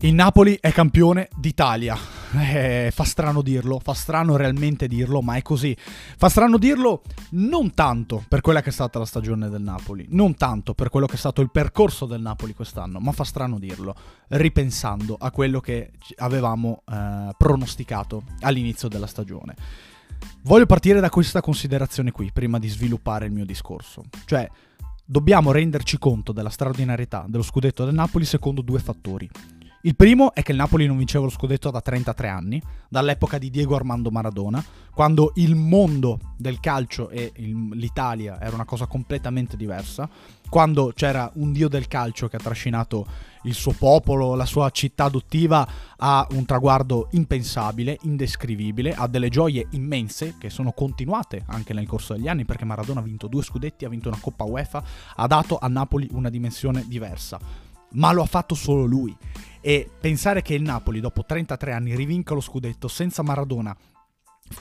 Il Napoli è campione d'Italia. Eh, fa strano dirlo, fa strano realmente dirlo, ma è così. Fa strano dirlo non tanto per quella che è stata la stagione del Napoli, non tanto per quello che è stato il percorso del Napoli quest'anno, ma fa strano dirlo ripensando a quello che avevamo eh, pronosticato all'inizio della stagione. Voglio partire da questa considerazione qui prima di sviluppare il mio discorso. Cioè, dobbiamo renderci conto della straordinarietà dello scudetto del Napoli secondo due fattori. Il primo è che il Napoli non vinceva lo scudetto da 33 anni, dall'epoca di Diego Armando Maradona, quando il mondo del calcio e il, l'Italia era una cosa completamente diversa, quando c'era un dio del calcio che ha trascinato il suo popolo, la sua città adottiva a un traguardo impensabile, indescrivibile, a delle gioie immense che sono continuate anche nel corso degli anni perché Maradona ha vinto due scudetti, ha vinto una Coppa UEFA, ha dato a Napoli una dimensione diversa. Ma lo ha fatto solo lui e pensare che il Napoli dopo 33 anni rivinca lo scudetto senza Maradona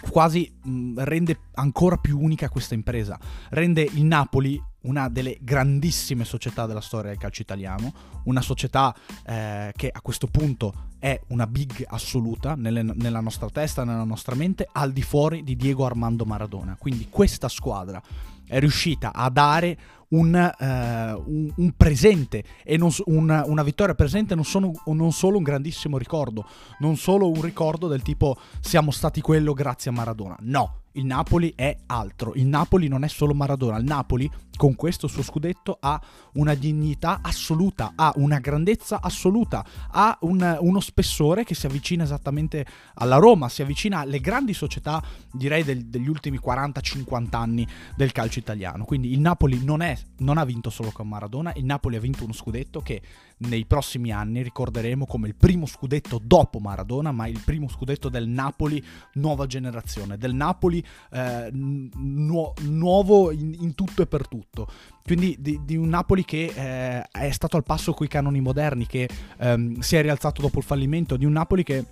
quasi mh, rende ancora più unica questa impresa, rende il Napoli una delle grandissime società della storia del calcio italiano, una società eh, che a questo punto è una big assoluta nelle, nella nostra testa, nella nostra mente, al di fuori di Diego Armando Maradona. Quindi questa squadra è riuscita a dare un, uh, un, un presente e non, una, una, vittoria presente non, sono, non solo un grandissimo ricordo, non solo un ricordo del tipo siamo stati quello grazie a Maradona, no, il Napoli è altro. Il Napoli non è solo Maradona. Il Napoli, con questo suo scudetto, ha una dignità assoluta, ha una grandezza assoluta, ha un, uno spessore che si avvicina esattamente alla Roma, si avvicina alle grandi società, direi, del, degli ultimi 40-50 anni del calcio italiano. Quindi il Napoli non, è, non ha vinto solo con Maradona, il Napoli ha vinto uno scudetto che nei prossimi anni ricorderemo come il primo scudetto dopo Maradona, ma il primo scudetto del Napoli nuova generazione, del Napoli eh, nu- nuovo in, in, tutto e per tutto. Quindi di, di un Napoli che eh, è stato al passo coi canoni moderni, che ehm, si è rialzato dopo il fallimento, di un Napoli che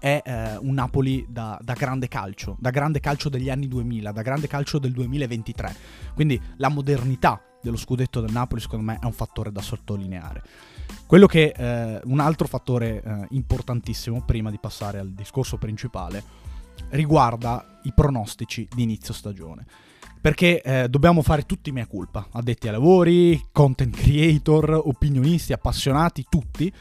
è eh, un Napoli da, da, grande calcio, da grande calcio degli anni 2000, da grande calcio del 2023. Quindi la modernità dello scudetto del Napoli secondo me è un fattore da sottolineare. Quello che eh, un altro fattore eh, importantissimo prima di passare al discorso principale riguarda i pronostici di inizio stagione. Perché eh, dobbiamo fare tutti mia colpa, addetti ai lavori, content creator, opinionisti, appassionati, tutti,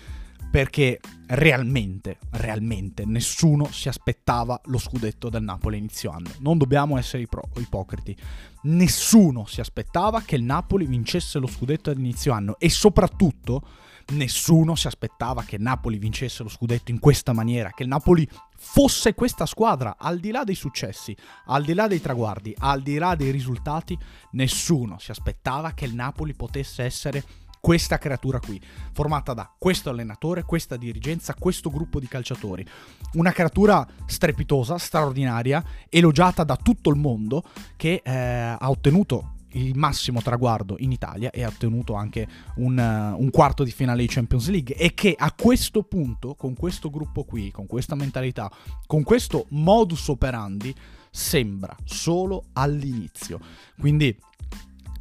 perché realmente, realmente nessuno si aspettava lo scudetto del Napoli inizio anno. Non dobbiamo essere ipro- ipocriti. Nessuno si aspettava che il Napoli vincesse lo scudetto ad inizio anno e soprattutto nessuno si aspettava che Napoli vincesse lo scudetto in questa maniera, che il Napoli fosse questa squadra, al di là dei successi, al di là dei traguardi, al di là dei risultati, nessuno si aspettava che il Napoli potesse essere questa creatura qui, formata da questo allenatore, questa dirigenza, questo gruppo di calciatori. Una creatura strepitosa, straordinaria, elogiata da tutto il mondo, che eh, ha ottenuto il massimo traguardo in Italia e ha ottenuto anche un, un, quarto di finale di Champions League e che a questo punto, con questo gruppo qui, con questa mentalità, con questo modus operandi, sembra solo all'inizio. Quindi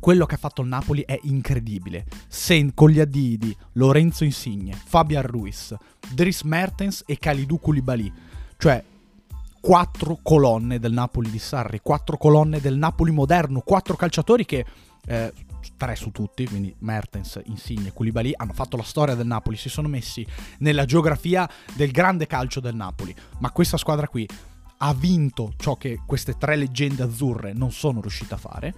quello che ha fatto il Napoli è incredibile. Sen con gli addii di Lorenzo Insigne, Fabian Ruiz, Dries Mertens e Kalidou Koulibaly. Cioè, quattro colonne del Napoli di Sarri, quattro colonne del Napoli moderno, quattro calciatori che... Eh, tre su tutti, quindi Mertens, Insigne e Koulibaly, hanno fatto la storia del Napoli, si sono messi nella geografia del grande calcio del Napoli. Ma questa squadra qui ha vinto ciò che queste tre leggende azzurre non sono riuscite a fare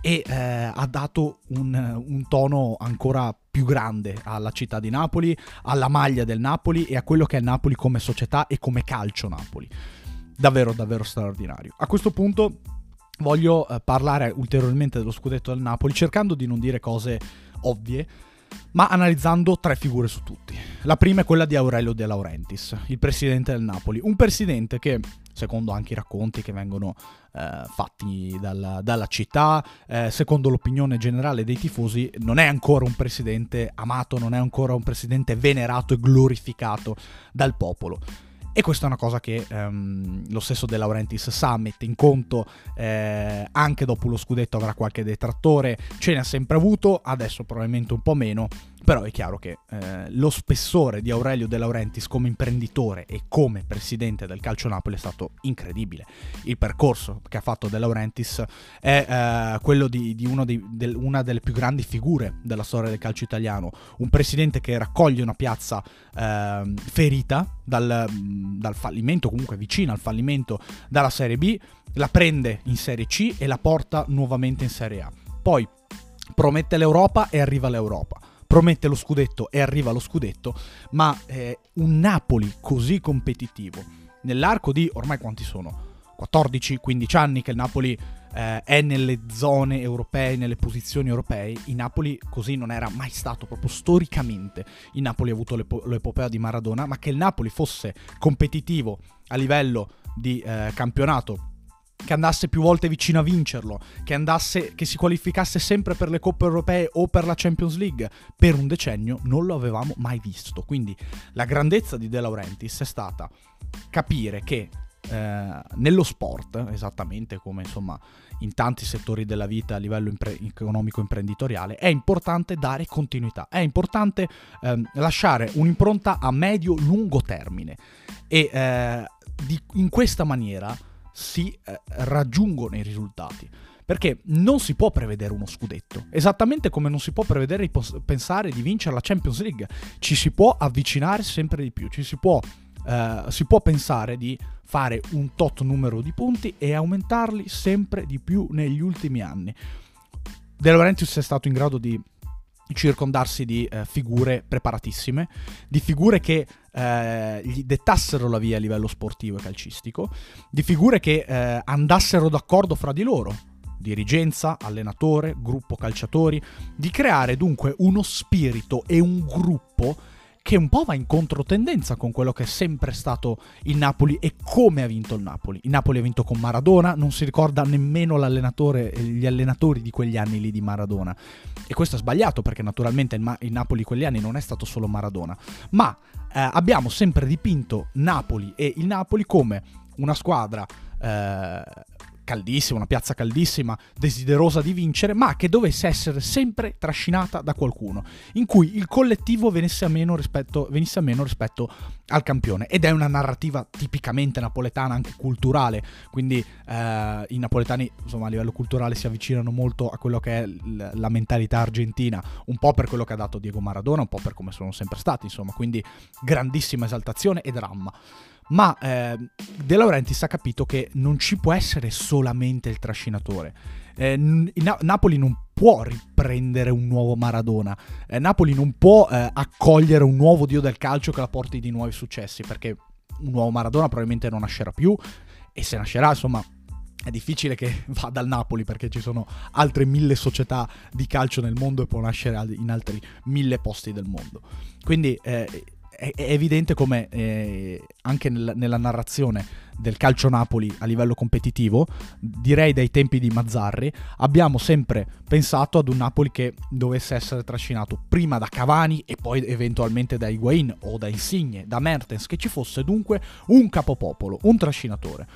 e eh, ha dato un, un, tono ancora più grande alla città di Napoli, alla maglia del Napoli e a quello che è Napoli come società e come calcio Napoli davvero davvero straordinario. A questo punto voglio eh, parlare ulteriormente dello scudetto del Napoli cercando di non dire cose ovvie, ma analizzando tre figure su tutti. La prima è quella di Aurelio De Laurentiis, il presidente del Napoli, un presidente che secondo anche i racconti che vengono eh, fatti dalla, dalla città, eh, secondo l'opinione generale dei tifosi, non è ancora un presidente amato, non è ancora un presidente venerato e glorificato dal popolo. E questa è una cosa che ehm, lo stesso De Laurentiis sa, mette in conto, eh, anche dopo lo scudetto avrà qualche detrattore, ce ne ha sempre avuto, adesso probabilmente un po' meno, Però è chiaro che eh, lo spessore di Aurelio De Laurentiis come imprenditore e come presidente del Calcio Napoli è stato incredibile. Il percorso che ha fatto De Laurentiis è eh, quello di, di di, del, una delle più grandi figure della storia del calcio italiano. Un presidente che raccoglie una piazza eh, ferita dal, dal fallimento, comunque vicina al fallimento dalla Serie B, la prende in Serie C e la porta nuovamente in Serie A. Poi promette l'Europa e arriva l'Europa promette lo scudetto e arriva lo scudetto, ma eh, un Napoli così competitivo, nell'arco di ormai quanti sono? 14-15 anni che il Napoli eh, è nelle zone europee, nelle posizioni europee, il Napoli così non era mai stato proprio storicamente. Il Napoli ha avuto l'ep- l'epopea di Maradona, ma che il Napoli fosse competitivo a livello di eh, campionato che andasse più volte vicino a vincerlo, che, andasse, che si qualificasse sempre per le coppe europee o per la Champions League, per un decennio non lo avevamo mai visto. Quindi la grandezza di De Laurentiis è stata capire che eh, nello sport, esattamente come insomma in tanti settori della vita a livello impre- economico imprenditoriale, è importante dare continuità, è importante eh, lasciare un'impronta a medio-lungo termine e eh, di, in questa maniera si eh, raggiungono i risultati. Perché non si può prevedere uno scudetto, esattamente come non si può prevedere di pensare di vincere la Champions League. Ci si può avvicinare sempre di più, ci si può, eh, si può pensare di fare un tot numero di punti e aumentarli sempre di più negli ultimi anni. De Laurentius è stato in grado di circondarsi di eh, figure preparatissime, di figure che eh, gli dettassero la via a livello sportivo e calcistico, di figure che eh, andassero d'accordo fra di loro, dirigenza, allenatore, gruppo calciatori, di creare dunque uno spirito e un gruppo che un po' va in controtendenza con quello che è sempre stato il Napoli e come ha vinto il Napoli. Il Napoli ha vinto con Maradona, non si ricorda nemmeno l'allenatore, gli allenatori di quegli anni lì di Maradona. E questo è sbagliato perché naturalmente il, Ma- il Napoli quegli anni non è stato solo Maradona, ma eh, abbiamo sempre dipinto Napoli e il Napoli come una squadra eh, caldissima, una piazza caldissima, desiderosa di vincere, ma che dovesse essere sempre trascinata da qualcuno, in cui il collettivo venisse a meno rispetto, venisse a meno rispetto al campione. Ed è una narrativa tipicamente napoletana, anche culturale, quindi eh, i napoletani insomma, a livello culturale si avvicinano molto a quello che è l- la mentalità argentina, un po' per quello che ha dato Diego Maradona, un po' per come sono sempre stati, insomma, quindi grandissima esaltazione e dramma ma eh, De Laurentiis ha capito che non ci può essere solamente il trascinatore. Eh, Na- Napoli non può riprendere un nuovo Maradona, eh, Napoli non può eh, accogliere un nuovo dio del calcio che la porti di nuovi successi, perché un nuovo Maradona probabilmente non nascerà più e se nascerà, insomma, è difficile che vada al Napoli perché ci sono altre mille società di calcio nel mondo e può nascere in altri mille posti del mondo. Quindi eh, è, è evidente come eh, anche nel, nella narrazione del calcio Napoli a livello competitivo, direi dai tempi di Mazzarri, abbiamo sempre pensato ad un Napoli che dovesse essere trascinato prima da Cavani e poi eventualmente da Higuain o da Insigne, da Mertens, che ci fosse dunque un capopopolo, un trascinatore.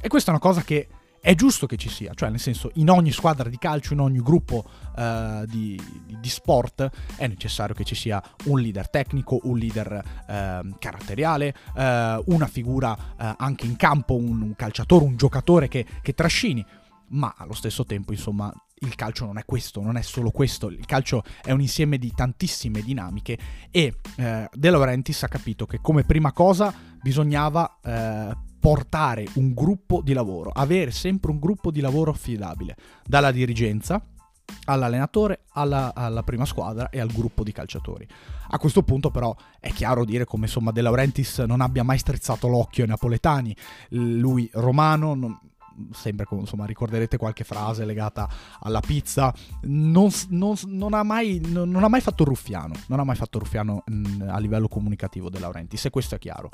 E questa è una cosa che è giusto che ci sia, cioè nel senso in ogni squadra di calcio, in ogni gruppo uh, di, di, sport è necessario che ci sia un leader tecnico, un leader uh, caratteriale, uh, una figura eh, anche in campo, un, un, calciatore, un giocatore che, che trascini, ma allo stesso tempo insomma il calcio non è questo, non è solo questo, il calcio è un insieme di tantissime dinamiche e eh, De Laurentiis ha capito che come prima cosa bisognava eh, portare un gruppo di lavoro, avere sempre un gruppo di lavoro affidabile, dalla dirigenza all'allenatore, alla, alla, prima squadra e al gruppo di calciatori. A questo punto però è chiaro dire come insomma De Laurentiis non abbia mai strizzato l'occhio ai napoletani, lui romano, non, sempre insomma ricorderete qualche frase legata alla pizza, non, non, non, ha, mai, non ha, mai, fatto ruffiano, non ha mai fatto ruffiano mh, a livello comunicativo De Laurentiis e questo è chiaro.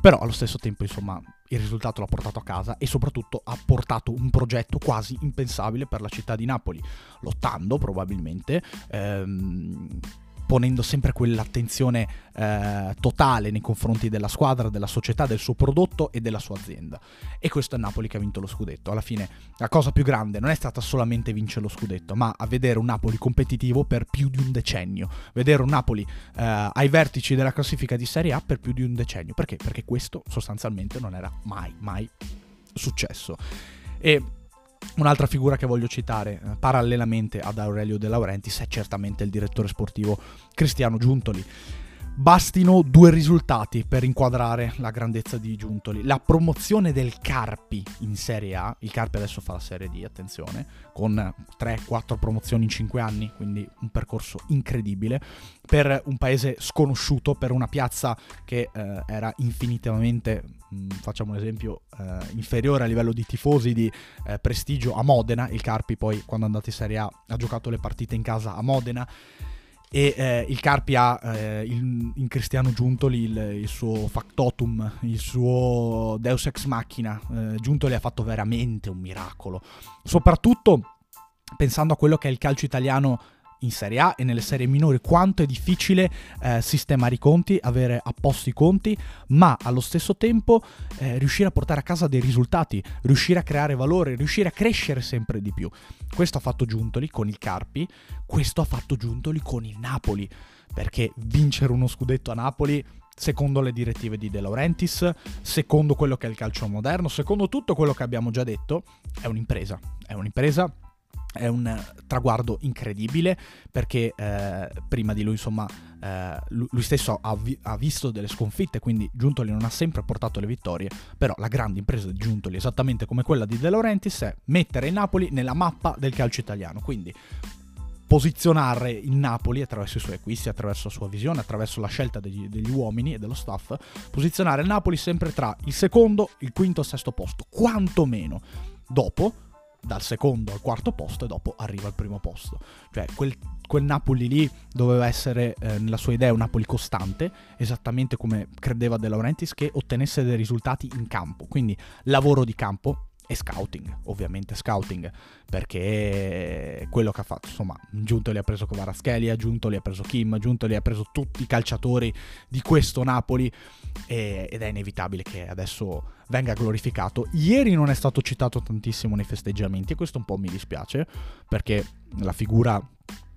Però allo stesso tempo, insomma, il risultato l'ha portato a casa e soprattutto ha portato un progetto quasi impensabile per la città di Napoli, lottando probabilmente ehm, ponendo sempre quell'attenzione eh, totale nei confronti della squadra, della società, del suo prodotto e della sua azienda. E questo è Napoli che ha vinto lo scudetto. Alla fine la cosa più grande non è stata solamente vincere lo scudetto, ma a vedere un Napoli competitivo per più di un decennio, vedere un Napoli eh, ai vertici della classifica di Serie A per più di un decennio. Perché? Perché questo sostanzialmente non era mai, mai successo. E Un'altra figura che voglio citare eh, parallelamente ad Aurelio De Laurentiis è certamente il direttore sportivo Cristiano Giuntoli. Bastino due risultati per inquadrare la grandezza di Giuntoli. La promozione del Carpi in Serie A, il Carpi adesso fa la Serie D, attenzione, con 3-4 promozioni in 5 anni, quindi un percorso incredibile, per un paese sconosciuto, per una piazza che eh, era infinitamente, mh, mm, facciamo un esempio, eh, inferiore a livello di tifosi, di eh, prestigio a Modena. Il Carpi poi quando è andato in Serie A ha giocato le partite in casa a Modena e eh, il Carpi ha eh, il, in Cristiano Giuntoli il, il, suo factotum, il suo Deus ex machina. Eh, Giuntoli ha fatto veramente un miracolo, soprattutto pensando a quello che è il calcio italiano in Serie A e nelle serie minori quanto è difficile eh, sistemare i conti, avere a posto i conti, ma allo stesso tempo eh, riuscire a portare a casa dei risultati, riuscire a creare valore, riuscire a crescere sempre di più. Questo ha fatto Giuntoli con il Carpi, questo ha fatto Giuntoli con il Napoli, perché vincere uno scudetto a Napoli secondo le direttive di De Laurentiis, secondo quello che è il calcio moderno, secondo tutto quello che abbiamo già detto, è un'impresa. È un'impresa è un traguardo incredibile perché eh, prima di lui insomma eh, lui stesso ha, vi- ha, visto delle sconfitte quindi Giuntoli non ha sempre portato le vittorie però la grande impresa di Giuntoli esattamente come quella di De Laurentiis è mettere il Napoli nella mappa del calcio italiano quindi posizionare il Napoli attraverso i suoi acquisti, attraverso la sua visione, attraverso la scelta degli, degli, uomini e dello staff, posizionare il Napoli sempre tra il secondo, il quinto e il sesto posto, quantomeno. Dopo, dal secondo al quarto posto e dopo arriva al primo posto. Cioè quel, quel Napoli lì doveva essere eh, nella sua idea un Napoli costante, esattamente come credeva De Laurentiis, che ottenesse dei risultati in campo. Quindi lavoro di campo, e scouting, ovviamente scouting, perché quello che ha fatto, insomma, Giunto li ha preso Kvaratskhelia, Giunto li ha preso Kim, Giunto li ha preso tutti i calciatori di questo Napoli e, ed è inevitabile che adesso venga glorificato. Ieri non è stato citato tantissimo nei festeggiamenti e questo un po' mi dispiace, perché la figura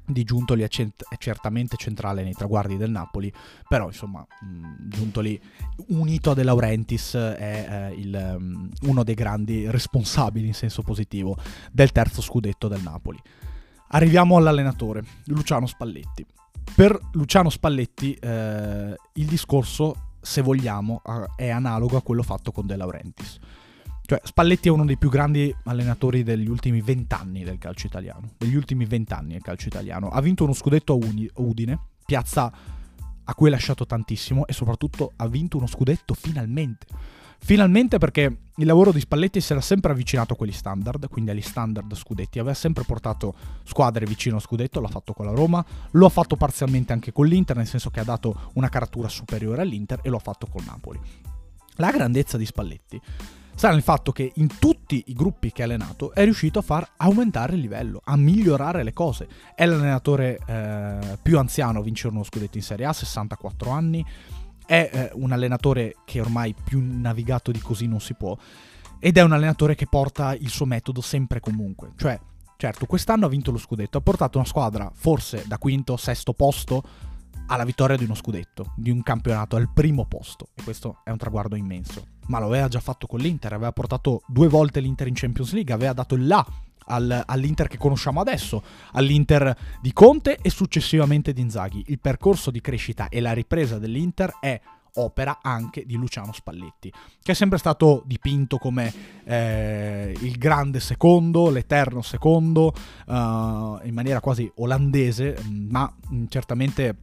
di Giuntoli è, cent- è, certamente centrale nei traguardi del Napoli, però insomma mh, Giuntoli unito a De Laurentiis è eh, il, um, uno dei grandi responsabili in senso positivo del terzo scudetto del Napoli. Arriviamo all'allenatore, Luciano Spalletti. Per Luciano Spalletti eh, il discorso, se vogliamo, è analogo a quello fatto con De Laurentiis cioè, Spalletti è uno dei più grandi allenatori degli ultimi vent'anni del calcio italiano. Degli ultimi vent'anni del calcio italiano. Ha vinto uno scudetto a Udine, piazza a cui ha lasciato tantissimo e soprattutto ha vinto uno scudetto finalmente. Finalmente perché il lavoro di Spalletti si era sempre avvicinato a quelli standard, quindi agli standard scudetti, aveva sempre portato squadre vicino a scudetto, l'ha fatto con la Roma, lo ha fatto parzialmente anche con l'Inter, nel senso che ha dato una caratura superiore all'Inter e lo ha fatto con Napoli. La grandezza di Spalletti sta nel fatto che in tutti i gruppi che ha allenato è riuscito a far aumentare il livello, a migliorare le cose. È l'allenatore eh, più anziano a vincere uno scudetto in Serie A, 64 anni, è eh, un allenatore che ormai più navigato di così non si può, ed è un allenatore che porta il suo metodo sempre e comunque. Cioè, certo, quest'anno ha vinto lo scudetto, ha portato una squadra forse da quinto, sesto posto alla vittoria di uno scudetto, di un campionato al primo posto, e questo è un traguardo immenso ma lo aveva già fatto con l'Inter, aveva portato due volte l'Inter in Champions League, aveva dato il là al, all'Inter che conosciamo adesso, all'Inter di Conte e successivamente di Inzaghi. Il percorso di crescita e la ripresa dell'Inter è opera anche di Luciano Spalletti, che è sempre stato dipinto come eh, il grande secondo, l'eterno secondo, uh, in maniera quasi olandese, ma mh, certamente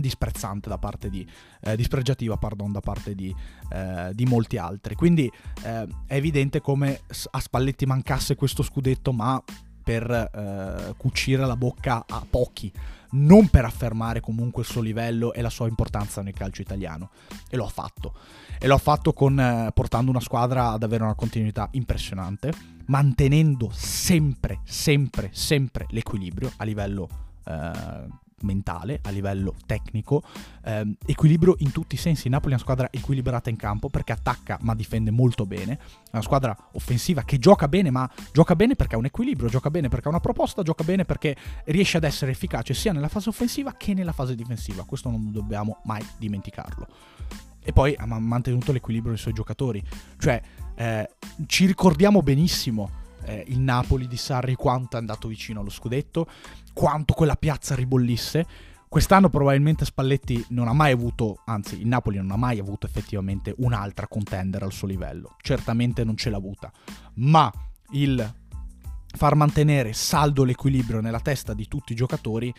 disprezzante da parte di eh, dispregiativa pardon, da parte di, eh, di molti altri. Quindi eh, è evidente come a Spalletti mancasse questo scudetto ma per eh, cucire la bocca a pochi non per affermare comunque il suo livello e la sua importanza nel calcio italiano. E lo ha fatto. E lo ha fatto con, eh, portando una squadra ad avere una continuità impressionante mantenendo sempre sempre sempre l'equilibrio a livello eh, mentale, a livello tecnico, ehm, equilibrio in tutti i sensi. Napoli è una squadra equilibrata in campo perché attacca ma difende molto bene, è una squadra offensiva che gioca bene ma gioca bene perché ha un equilibrio, gioca bene perché ha una proposta, gioca bene perché riesce ad essere efficace sia nella fase offensiva che nella fase difensiva, questo non dobbiamo mai dimenticarlo. E poi ha mantenuto l'equilibrio dei suoi giocatori, cioè eh, ci ricordiamo benissimo eh, il Napoli di Sarri quanto è andato vicino allo scudetto, quanto quella piazza ribollisse. Quest'anno probabilmente Spalletti non ha mai avuto, anzi il Napoli non ha mai avuto effettivamente un'altra contender al suo livello. Certamente non ce l'ha avuta, ma il far mantenere saldo l'equilibrio nella testa di tutti i giocatori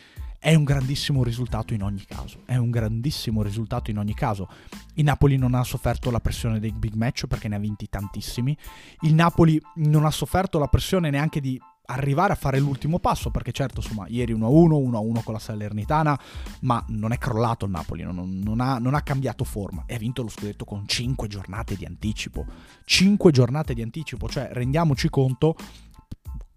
è un grandissimo risultato in ogni caso. È un grandissimo risultato in ogni caso. Il Napoli non ha sofferto la pressione dei big match perché ne ha vinti tantissimi. Il Napoli non ha sofferto la pressione neanche di arrivare a fare l'ultimo passo perché certo insomma ieri 1-1 1-1 con la Salernitana ma non è crollato il Napoli non, non, ha, non, ha, cambiato forma e ha vinto lo scudetto con 5 giornate di anticipo 5 giornate di anticipo cioè rendiamoci conto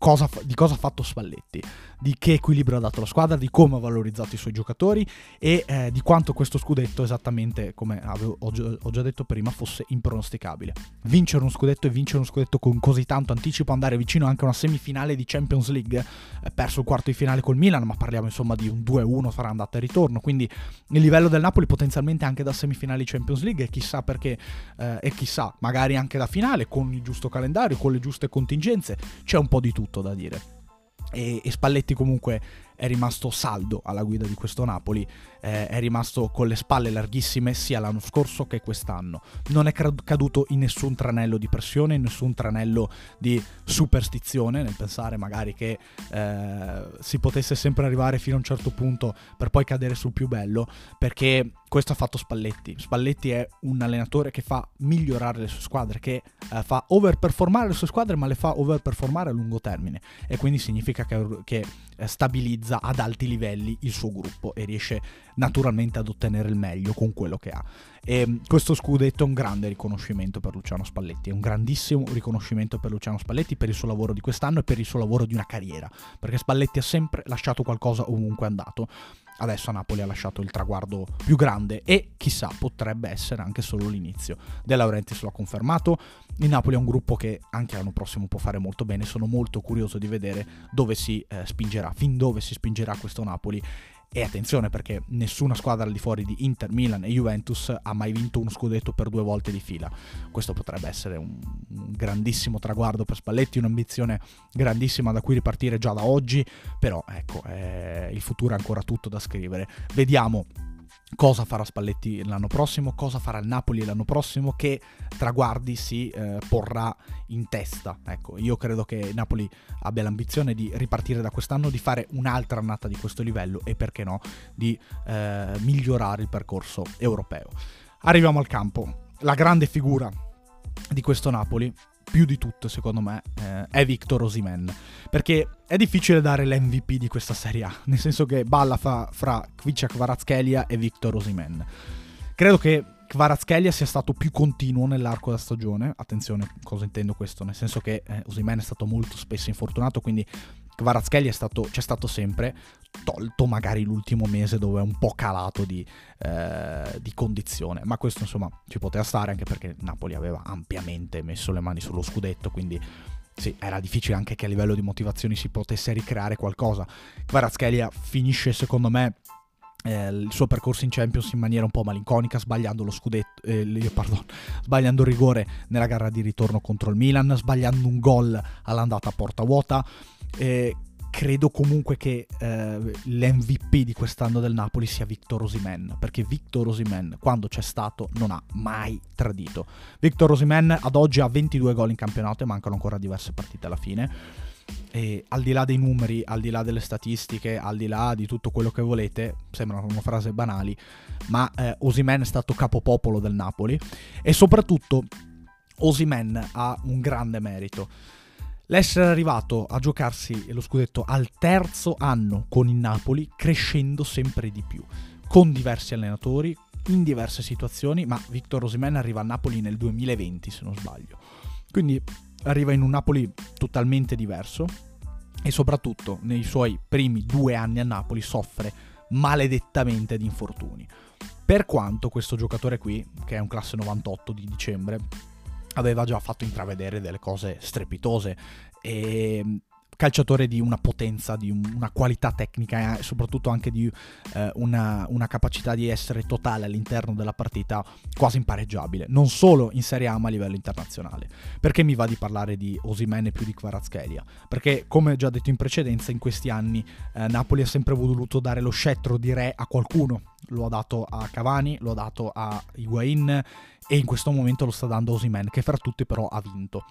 cosa, di cosa ha fatto Spalletti, di che equilibrio ha dato la squadra, di come ha valorizzato i suoi giocatori e eh, di quanto questo scudetto, esattamente come avevo, ho, ho, già detto prima, fosse impronosticabile. Vincere uno scudetto e vincere uno scudetto con così tanto anticipo, andare vicino anche a una semifinale di Champions League, eh, perso il quarto di finale col Milan, ma parliamo insomma di un 2-1 fra andata e ritorno, quindi il livello del Napoli potenzialmente anche da semifinali di Champions League e chissà perché, eh, e chissà, magari anche da finale, con il giusto calendario, con le giuste contingenze, c'è un po' di tutto da dire. E, e, Spalletti comunque è rimasto saldo alla guida di questo Napoli, eh, è rimasto con le spalle larghissime sia l'anno scorso che quest'anno. Non è caduto in nessun tranello di pressione, in nessun tranello di superstizione, nel pensare magari che eh, si potesse sempre arrivare fino a un certo punto per poi cadere sul più bello, perché questo ha fatto Spalletti. Spalletti è un allenatore che fa migliorare le sue squadre, che eh, fa overperformare le sue squadre, ma le fa overperformare a lungo termine. E quindi significa che, che eh, stabilizza ad alti livelli il suo gruppo e riesce naturalmente ad ottenere il meglio con quello che ha. E mm, questo scudetto è un grande riconoscimento per Luciano Spalletti, è un grandissimo riconoscimento per Luciano Spalletti per il suo lavoro di quest'anno e per il suo lavoro di una carriera, perché Spalletti ha sempre lasciato qualcosa ovunque è andato adesso a Napoli ha lasciato il traguardo più grande e chissà potrebbe essere anche solo l'inizio. De Laurentiis lo ha confermato, il Napoli è un gruppo che anche l'anno prossimo può fare molto bene, sono molto curioso di vedere dove si eh, spingerà, fin dove si spingerà questo Napoli e attenzione perché nessuna squadra al di fuori di Inter, Milan e Juventus ha mai vinto uno scudetto per due volte di fila. Questo potrebbe essere un, grandissimo traguardo per Spalletti, un'ambizione grandissima da cui ripartire già da oggi, però ecco, eh, il futuro è ancora tutto da scrivere. Vediamo cosa farà Spalletti l'anno prossimo, cosa farà il Napoli l'anno prossimo, che traguardi si eh, porrà in testa. Ecco, io credo che Napoli abbia l'ambizione di ripartire da quest'anno, di fare un'altra annata di questo livello e perché no, di eh, migliorare il percorso europeo. Arriviamo al campo. La grande figura di questo Napoli più di tutto, secondo me, eh, è Victor Osimen. Perché è difficile dare l'MVP di questa Serie A, nel senso che balla fa, fra Kvicia Kvaratskhelia e Victor Osimen. Credo che Kvaratskhelia sia stato più continuo nell'arco della stagione. Attenzione, cosa intendo questo? Nel senso che eh, Osimen è stato molto spesso infortunato, quindi Kvaratskhelia c'è stato sempre, tolto magari l'ultimo mese dove è un po' calato di, eh, di, condizione, ma questo insomma ci poteva stare anche perché Napoli aveva ampiamente messo le mani sullo scudetto, quindi sì, era difficile anche che a livello di motivazioni si potesse ricreare qualcosa. Kvaratskhelia finisce secondo me eh, il suo percorso in Champions in maniera un po' malinconica, sbagliando lo scudetto, eh, pardon, sbagliando il rigore nella gara di ritorno contro il Milan, sbagliando un gol all'andata a porta vuota. Eh, credo comunque che eh, l'MVP di quest'anno del Napoli sia Victor Osimen, perché Victor Osimen quando c'è stato non ha mai tradito. Victor Osimen ad oggi ha 22 gol in campionato e mancano ancora diverse partite alla fine. E al di là dei numeri, al di là delle statistiche, al di là di tutto quello che volete, sembrano una frase banali, ma eh, Osimen è stato capopopolo del Napoli e soprattutto Osimen ha un grande merito L'essere arrivato a giocarsi lo scudetto al terzo anno con il Napoli, crescendo sempre di più, con diversi allenatori, in diverse situazioni, ma Victor Osimhen arriva a Napoli nel 2020 se non sbaglio. Quindi arriva in un Napoli totalmente diverso e soprattutto nei suoi primi due anni a Napoli soffre maledettamente di infortuni. Per quanto questo giocatore qui, che è un classe 98 di dicembre, aveva già fatto intravedere delle cose strepitose e calciatore di una potenza, di una qualità tecnica e soprattutto anche di eh, una, una, capacità di essere totale all'interno della partita quasi impareggiabile, non solo in Serie A ma a livello internazionale. Perché mi va di parlare di Osimene più di Kvaratskhelia? Perché come già detto in precedenza, in questi anni eh, Napoli ha sempre voluto dare lo scettro di re a qualcuno, lo ha dato a Cavani, lo ha dato a Higuain e in questo momento lo sta dando Osimen che fra tutti però ha vinto.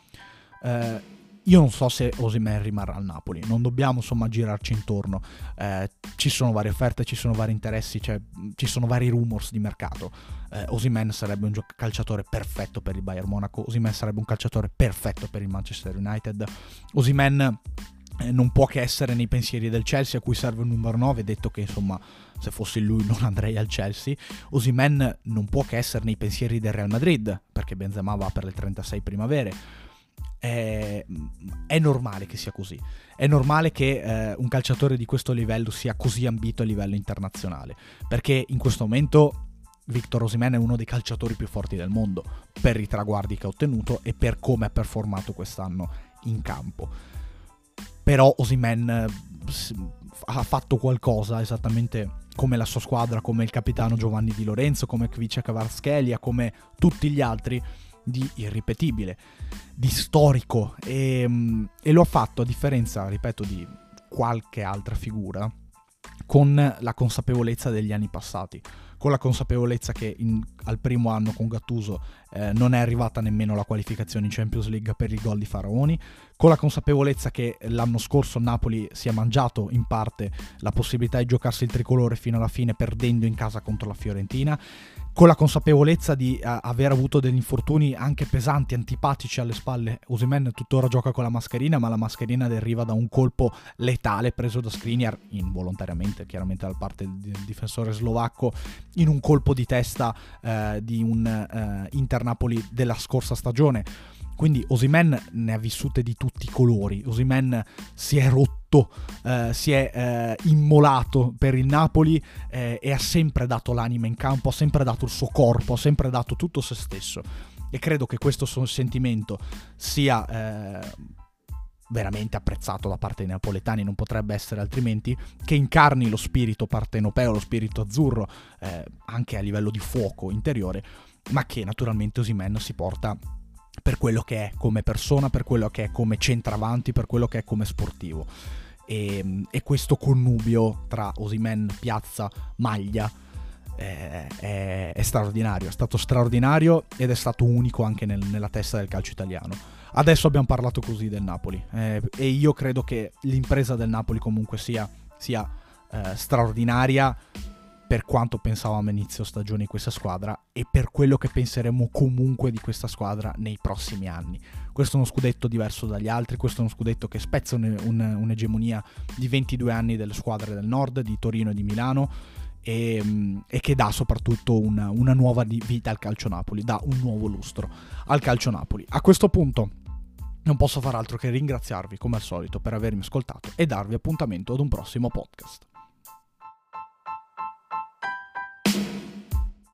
Eh, io non so se Osimen rimarrà al Napoli, non dobbiamo insomma girarci intorno. Eh, ci sono varie offerte, ci sono vari interessi, cioè, ci sono vari rumors di mercato. Eh, Osimen sarebbe un gio- calciatore perfetto per il Bayern Monaco, Osimen sarebbe un calciatore perfetto per il Manchester United. Osimen non può che essere nei pensieri del Chelsea a cui serve un numero 9, detto che insomma se fossi lui non andrei al Chelsea. Osimen non può che essere nei pensieri del Real Madrid, perché Benzema va per le 36 primavere è, è, normale che sia così. È normale che eh, un calciatore di questo livello sia così ambito a livello internazionale, perché in questo momento Victor Osimhen è uno dei calciatori più forti del mondo per i traguardi che ha ottenuto e per come ha performato quest'anno in campo. Però Osimhen eh, ha fatto qualcosa esattamente come la sua squadra, come il capitano Giovanni Di Lorenzo, come Kvicia Kvaratskhelia, come tutti gli altri di irripetibile, di storico. E, mm, e lo ha fatto a differenza, ripeto, di qualche altra figura con la consapevolezza degli anni passati, con la consapevolezza che in, al primo anno con Gattuso eh, non è arrivata nemmeno la qualificazione in Champions League per il gol di Faraoni, con la consapevolezza che l'anno scorso Napoli si è mangiato in parte la possibilità di giocarsi il tricolore fino alla fine perdendo in casa contro la Fiorentina con la consapevolezza di uh, aver avuto degli infortuni anche pesanti, antipatici alle spalle. Osimen tuttora gioca con la mascherina, ma la mascherina deriva da un colpo letale preso da Skriniar, involontariamente, chiaramente da parte del difensore slovacco, in un colpo di testa uh, di un uh, Inter Napoli della scorsa stagione. Quindi Osimen ne ha vissute di tutti i colori. Osimen si è rotto, eh, si è eh, immolato per il Napoli eh, e ha sempre dato l'anima in campo, ha sempre dato il suo corpo, ha sempre dato tutto se stesso. E credo che questo sentimento sia eh, veramente apprezzato da parte dei napoletani, non potrebbe essere altrimenti, che incarni lo spirito partenopeo, lo spirito azzurro, eh, anche a livello di fuoco interiore, ma che naturalmente Osimen si porta per quello che è come persona, per quello che è come centravanti, per quello che è come sportivo. E, e questo connubio tra Osimen, Piazza, Maglia è, è, è, straordinario, è stato straordinario ed è stato unico anche nel, nella testa del calcio italiano. Adesso abbiamo parlato così del Napoli eh, e io credo che l'impresa del Napoli comunque sia, sia eh, straordinaria per quanto pensavamo inizio stagione questa squadra e per quello che penseremo comunque di questa squadra nei prossimi anni. Questo è uno scudetto diverso dagli altri, questo è uno scudetto che spezza un, un, un'egemonia di 22 anni delle squadre del nord, di Torino e di Milano. E, e che dà soprattutto una, una nuova vita al calcio Napoli, dà un nuovo lustro al calcio Napoli. A questo punto non posso far altro che ringraziarvi come al solito per avermi ascoltato e darvi appuntamento ad un prossimo podcast.